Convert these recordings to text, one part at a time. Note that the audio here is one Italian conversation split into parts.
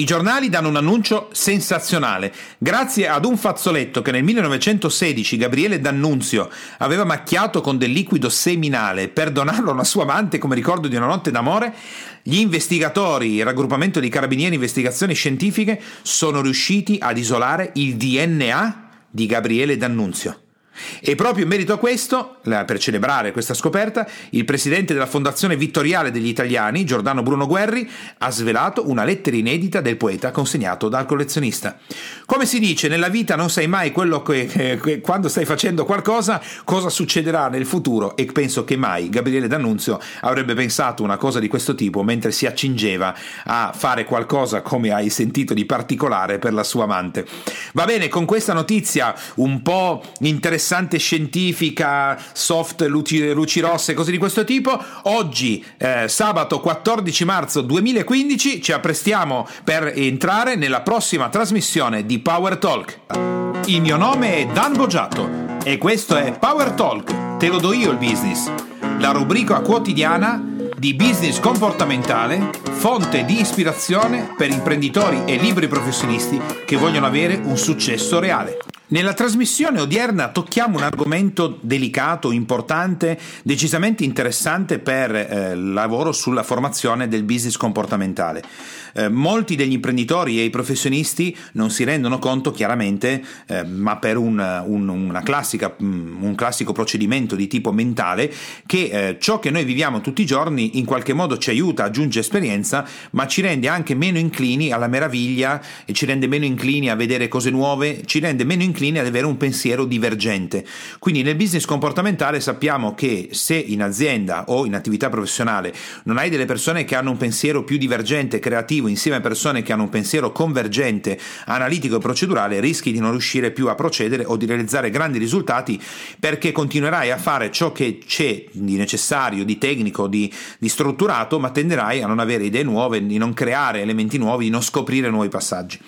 I giornali danno un annuncio sensazionale. Grazie ad un fazzoletto che nel 1916 Gabriele D'Annunzio aveva macchiato con del liquido seminale per donarlo a una sua amante come ricordo di una notte d'amore, gli investigatori, il raggruppamento di carabinieri investigazioni scientifiche, sono riusciti ad isolare il DNA di Gabriele D'Annunzio. E proprio in merito a questo, per celebrare questa scoperta, il presidente della Fondazione Vittoriale degli Italiani, Giordano Bruno Guerri, ha svelato una lettera inedita del poeta consegnato dal collezionista. Come si dice, nella vita non sai mai quello che, che quando stai facendo qualcosa, cosa succederà nel futuro e penso che mai Gabriele D'Annunzio avrebbe pensato una cosa di questo tipo mentre si accingeva a fare qualcosa, come hai sentito, di particolare per la sua amante. Va bene, con questa notizia un po' interessante interessante scientifica, soft, luci, luci rosse, cose di questo tipo. Oggi, eh, sabato 14 marzo 2015, ci apprestiamo per entrare nella prossima trasmissione di Power Talk. Il mio nome è Dan Boggiato e questo è Power Talk, te lo do io il business, la rubrica quotidiana di business comportamentale, fonte di ispirazione per imprenditori e libri professionisti che vogliono avere un successo reale. Nella trasmissione odierna tocchiamo un argomento delicato, importante, decisamente interessante per eh, il lavoro sulla formazione del business comportamentale. Eh, molti degli imprenditori e i professionisti non si rendono conto chiaramente, eh, ma per un, un, classica, mm, un classico procedimento di tipo mentale, che eh, ciò che noi viviamo tutti i giorni in qualche modo ci aiuta, aggiunge esperienza, ma ci rende anche meno inclini alla meraviglia e ci rende meno inclini a vedere cose nuove, ci rende meno inclini inclini ad avere un pensiero divergente. Quindi nel business comportamentale sappiamo che se in azienda o in attività professionale non hai delle persone che hanno un pensiero più divergente, creativo, insieme a persone che hanno un pensiero convergente, analitico e procedurale, rischi di non riuscire più a procedere o di realizzare grandi risultati perché continuerai a fare ciò che c'è di necessario, di tecnico, di, di strutturato, ma tenderai a non avere idee nuove, di non creare elementi nuovi, di non scoprire nuovi passaggi.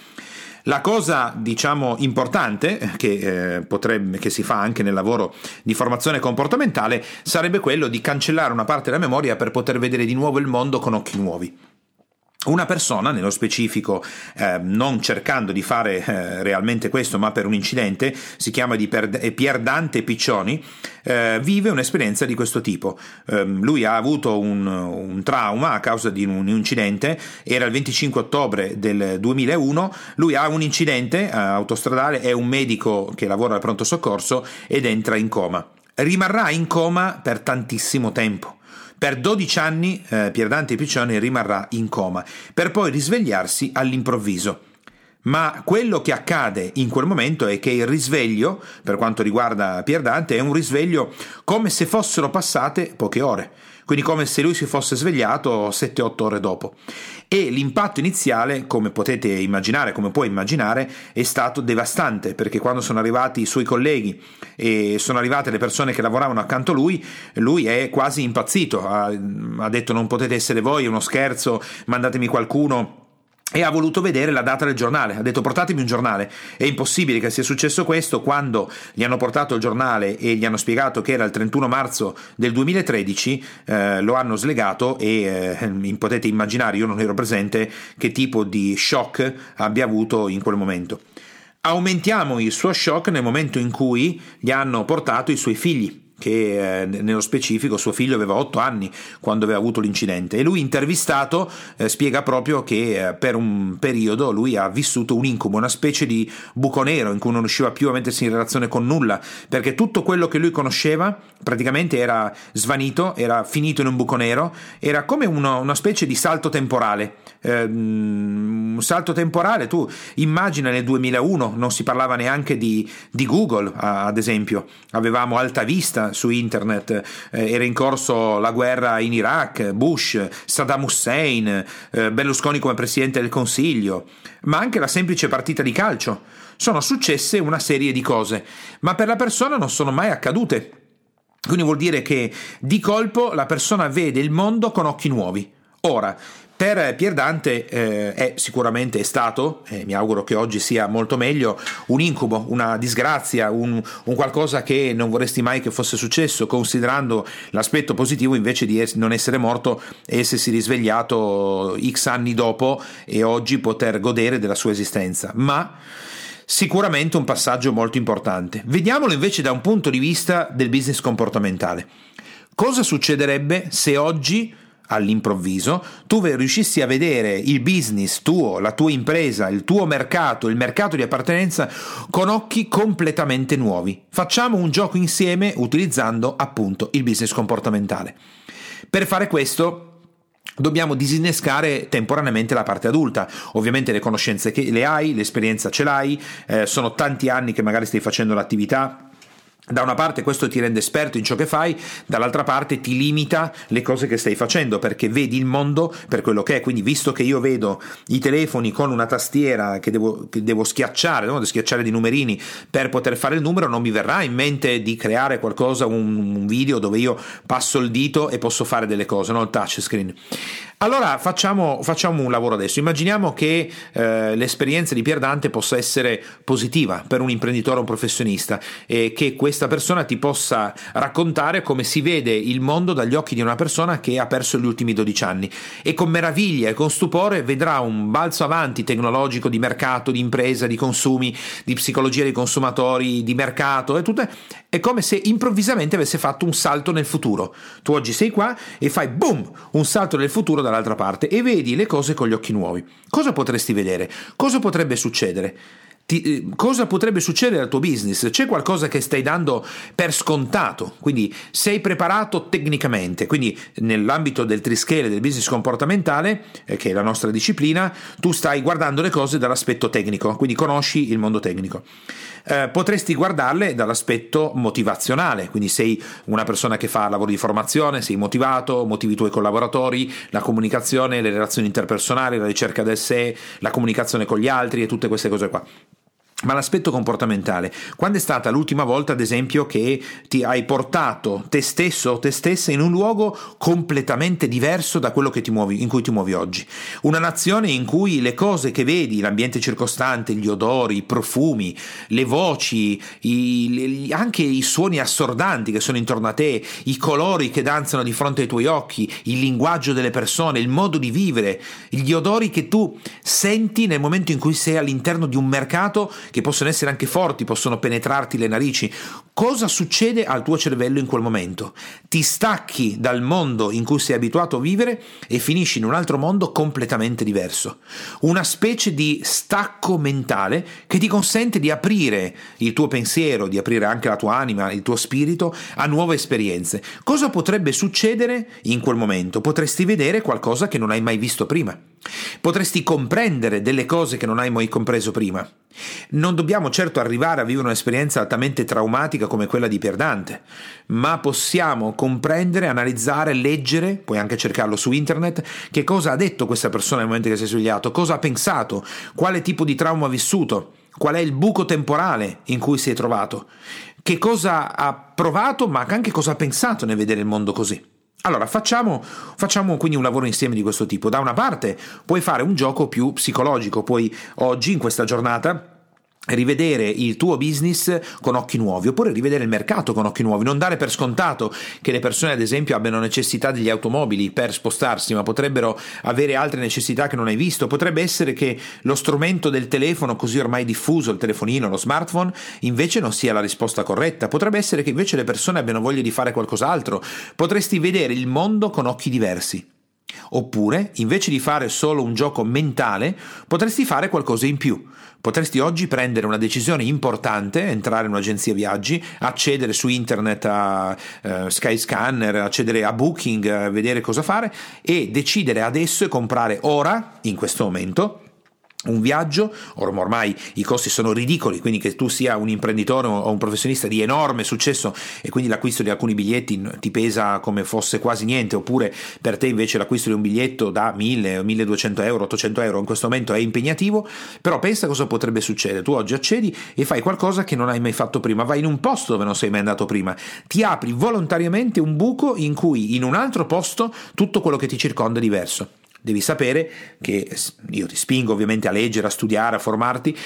La cosa, diciamo, importante che, eh, potrebbe, che si fa anche nel lavoro di formazione comportamentale sarebbe quello di cancellare una parte della memoria per poter vedere di nuovo il mondo con occhi nuovi. Una persona, nello specifico, eh, non cercando di fare eh, realmente questo, ma per un incidente, si chiama Pier Dante Piccioni, eh, vive un'esperienza di questo tipo. Ehm, lui ha avuto un, un, trauma a causa di un incidente, era il 25 ottobre del 2001, lui ha un incidente eh, autostradale, è un medico che lavora al pronto soccorso ed entra in coma. Rimarrà in coma per tantissimo tempo per 12 anni eh, Pierdante Piccioni rimarrà in coma, per poi risvegliarsi all'improvviso. Ma quello che accade in quel momento è che il risveglio, per quanto riguarda Pierdante, è un risveglio come se fossero passate poche ore quindi come se lui si fosse svegliato 7-8 ore dopo. E l'impatto iniziale, come potete immaginare, come puoi immaginare, è stato devastante, perché quando sono arrivati i suoi colleghi e sono arrivate le persone che lavoravano accanto a lui, lui è quasi impazzito, ha, ha detto non potete essere voi, è uno scherzo, mandatemi qualcuno e ha voluto vedere la data del giornale. Ha detto portatemi un giornale. È impossibile che sia successo questo quando gli hanno portato il giornale e gli hanno spiegato che era il 31 marzo del 2013, eh, lo hanno slegato e eh, potete immaginare, io non ero presente, che tipo di shock abbia avuto in quel momento. Aumentiamo il suo shock nel momento in cui gli hanno portato i suoi figli che eh, nello specifico suo figlio aveva 8 anni quando aveva avuto l'incidente e lui intervistato eh, spiega proprio che eh, per un periodo lui ha vissuto un incubo, una specie di buco nero in cui non riusciva più a mettersi in relazione con nulla perché tutto quello che lui conosceva praticamente era svanito, era finito in un buco nero, era come uno, una specie di salto temporale. Um, un salto temporale, tu immagina nel 2001 non si parlava neanche di, di Google, ad esempio, avevamo Alta Vista, su internet, eh, era in corso la guerra in Iraq, Bush, Saddam Hussein, eh, Berlusconi come presidente del Consiglio, ma anche la semplice partita di calcio. Sono successe una serie di cose, ma per la persona non sono mai accadute. Quindi vuol dire che di colpo la persona vede il mondo con occhi nuovi. Ora, per Pier Dante eh, è sicuramente stato, e mi auguro che oggi sia molto meglio, un incubo, una disgrazia, un, un, qualcosa che non vorresti mai che fosse successo, considerando l'aspetto positivo invece di es- non essere morto e essersi risvegliato x anni dopo e oggi poter godere della sua esistenza. Ma sicuramente un passaggio molto importante. Vediamolo invece da un punto di vista del business comportamentale. Cosa succederebbe se oggi all'improvviso, tu riuscissi a vedere il business tuo, la tua impresa, il tuo mercato, il mercato di appartenenza con occhi completamente nuovi. Facciamo un gioco insieme utilizzando appunto il business comportamentale. Per fare questo dobbiamo disinnescare temporaneamente la parte adulta. Ovviamente le conoscenze che le hai, l'esperienza ce l'hai, eh, sono tanti anni che magari stai facendo l'attività da una parte questo ti rende esperto in ciò che fai, dall'altra parte ti limita le cose che stai facendo perché vedi il mondo per quello che è. Quindi, visto che io vedo i telefoni con una tastiera che devo, che devo schiacciare, devo schiacciare di numerini per poter fare il numero, non mi verrà in mente di creare qualcosa, un, un video dove io passo il dito e posso fare delle cose, no? il touchscreen. Allora facciamo, facciamo, un lavoro adesso. Immaginiamo che eh, l'esperienza di Pier Dante possa essere positiva per un imprenditore o un professionista e che questa persona ti possa raccontare come si vede il mondo dagli occhi di una persona che ha perso gli ultimi 12 anni e con meraviglia e con stupore vedrà un balzo avanti tecnologico di mercato, di impresa, di consumi, di psicologia dei consumatori, di mercato e tutto. È come se improvvisamente avesse fatto un salto nel futuro. Tu oggi sei qua e fai boom, un salto nel futuro da dall'altra parte e vedi le cose con gli occhi nuovi. Cosa potresti vedere? Cosa potrebbe succedere? Ti, eh, cosa potrebbe succedere al tuo business? C'è qualcosa che stai dando per scontato, quindi sei preparato tecnicamente, quindi nell'ambito del triscale del business comportamentale, eh, che è la nostra disciplina, tu stai guardando le cose dall'aspetto tecnico, quindi conosci il mondo tecnico. Eh, potresti guardarle dall'aspetto motivazionale, quindi sei una persona che fa lavoro di formazione, sei motivato, motivi i tuoi collaboratori, la comunicazione, le relazioni interpersonali, la ricerca del sé, la comunicazione con gli altri e tutte queste cose qua. Ma l'aspetto comportamentale, quando è stata l'ultima volta, ad esempio, che ti hai portato te stesso o te stessa in un luogo completamente diverso da quello muovi, in cui ti muovi oggi? Una nazione in cui le cose che vedi, l'ambiente circostante, gli odori, i profumi, le voci, i, anche i suoni assordanti che sono intorno a te, i colori che danzano di fronte ai tuoi occhi, il linguaggio delle persone, il modo di vivere, gli odori che tu senti nel momento in cui sei all'interno di un mercato che possono essere anche forti, possono penetrarti le narici. Cosa succede al tuo cervello in quel momento? Ti stacchi dal mondo in cui sei abituato a vivere e finisci in un altro mondo completamente diverso. Una specie di stacco mentale che ti consente di aprire il tuo pensiero, di aprire anche la tua anima, il tuo spirito a nuove esperienze. Cosa potrebbe succedere in quel momento? Potresti vedere qualcosa che non hai mai visto prima. Potresti comprendere delle cose che non hai mai compreso prima. Non dobbiamo certo arrivare a vivere un'esperienza altamente traumatica come quella di Perdante, ma possiamo comprendere, analizzare, leggere, puoi anche cercarlo su internet, che cosa ha detto questa persona nel momento che si è svegliato, cosa ha pensato, quale tipo di trauma ha vissuto, qual è il buco temporale in cui si è trovato, che cosa ha provato, ma anche cosa ha pensato nel vedere il mondo così. Allora, facciamo, facciamo, quindi un lavoro insieme di questo tipo. Da una parte puoi fare un gioco più psicologico, puoi oggi, in questa giornata, rivedere il tuo business con occhi nuovi oppure rivedere il mercato con occhi nuovi non dare per scontato che le persone ad esempio abbiano necessità degli automobili per spostarsi ma potrebbero avere altre necessità che non hai visto. Potrebbe essere che lo strumento del telefono così ormai diffuso il telefonino lo smartphone invece non sia la risposta corretta. Potrebbe essere che invece le persone abbiano voglia di fare qualcos'altro. Potresti vedere il mondo con occhi diversi. Oppure, invece di fare solo un gioco mentale, potresti fare qualcosa in più. Potresti oggi prendere una decisione importante, entrare in un'agenzia viaggi, accedere su internet a uh, Skyscanner, accedere a Booking, vedere cosa fare e decidere adesso e comprare ora, in questo momento, un viaggio, ormai i costi sono ridicoli, quindi che tu sia un imprenditore o un professionista di enorme successo e quindi l'acquisto di alcuni biglietti ti pesa come fosse quasi niente, oppure per te invece l'acquisto di un biglietto da 1000, 1200 euro, 800 euro in questo momento è impegnativo, però pensa cosa potrebbe succedere, tu oggi accedi e fai qualcosa che non hai mai fatto prima, vai in un posto dove non sei mai andato prima, ti apri volontariamente un buco in cui in un altro posto tutto quello che ti circonda è diverso. Devi sapere che io ti spingo ovviamente a leggere, a studiare, a formarti,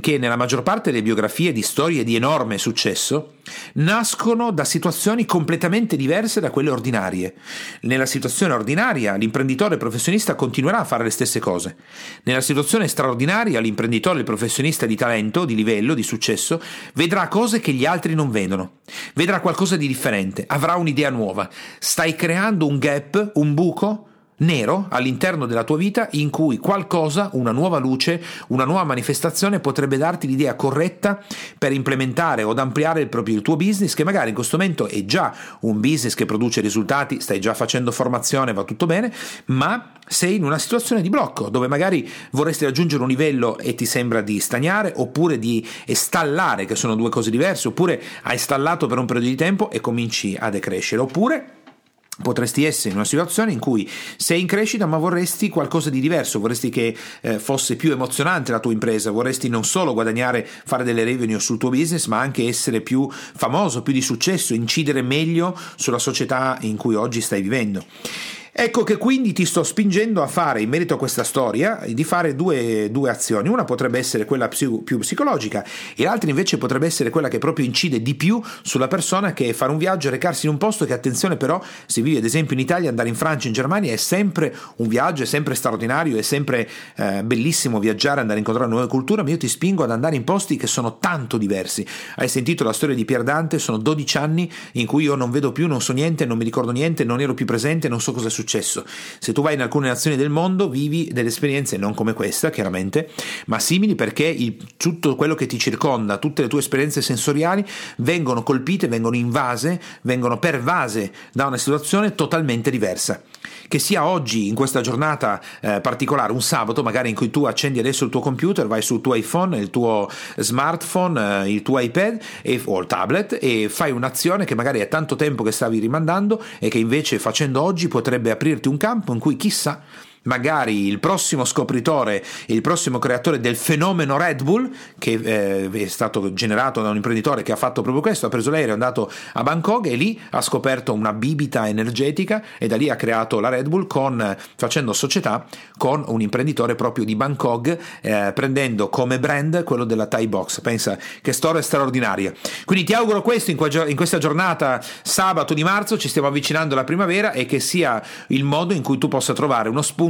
che nella maggior parte delle biografie di storie di enorme successo nascono da situazioni completamente diverse da quelle ordinarie. Nella situazione ordinaria l'imprenditore professionista continuerà a fare le stesse cose. Nella situazione straordinaria l'imprenditore professionista di talento, di livello, di successo, vedrà cose che gli altri non vedono. Vedrà qualcosa di differente, avrà un'idea nuova. Stai creando un gap, un buco nero all'interno della tua vita in cui qualcosa, una nuova luce, una nuova manifestazione potrebbe darti l'idea corretta per implementare o ampliare il, proprio, il tuo business che magari in questo momento è già un business che produce risultati, stai già facendo formazione, va tutto bene, ma sei in una situazione di blocco dove magari vorresti raggiungere un livello e ti sembra di stagnare oppure di stallare, che sono due cose diverse, oppure hai stallato per un periodo di tempo e cominci a decrescere, oppure Potresti essere in una situazione in cui sei in crescita ma vorresti qualcosa di diverso, vorresti che eh, fosse più emozionante la tua impresa, vorresti non solo guadagnare, fare delle revenue sul tuo business, ma anche essere più famoso, più di successo, incidere meglio sulla società in cui oggi stai vivendo. Ecco che quindi ti sto spingendo a fare, in merito a questa storia, di fare due, due azioni. Una potrebbe essere quella più, più, psicologica e l'altra invece potrebbe essere quella che proprio incide di più sulla persona che fare un viaggio e recarsi in un posto che, attenzione però, se vivi ad esempio in Italia, andare in Francia, in Germania è sempre un viaggio, è sempre straordinario, è sempre eh, bellissimo viaggiare, andare a incontrare nuove culture, ma io ti spingo ad andare in posti che sono tanto diversi. Hai sentito la storia di Pier Dante? Sono 12 anni in cui io non vedo più, non so niente, non mi ricordo niente, non ero più presente, non so cosa è successo successo. Se tu vai in alcune nazioni del mondo vivi delle esperienze non come questa, chiaramente, ma simili perché il, tutto quello che ti circonda, tutte le tue esperienze sensoriali vengono colpite, vengono invase, vengono pervase da una situazione totalmente diversa che sia oggi, in questa giornata eh, particolare, un sabato magari in cui tu accendi adesso il tuo computer, vai sul tuo iPhone, il tuo smartphone, eh, il tuo iPad e, o il tablet e fai un'azione che magari è tanto tempo che stavi rimandando e che invece facendo oggi potrebbe aprirti un campo in cui chissà magari il prossimo scopritore, il prossimo creatore del fenomeno Red Bull, che eh, è stato generato da un imprenditore che ha fatto proprio questo, ha preso l'aereo, è andato a Bangkok e lì ha scoperto una bibita energetica e da lì ha creato la Red Bull con, facendo società con un imprenditore proprio di Bangkok, eh, prendendo come brand quello della Thai Box. Pensa che storia straordinaria. Quindi ti auguro questo in, que- in questa giornata sabato di marzo, ci stiamo avvicinando alla primavera e che sia il modo in cui tu possa trovare uno spunto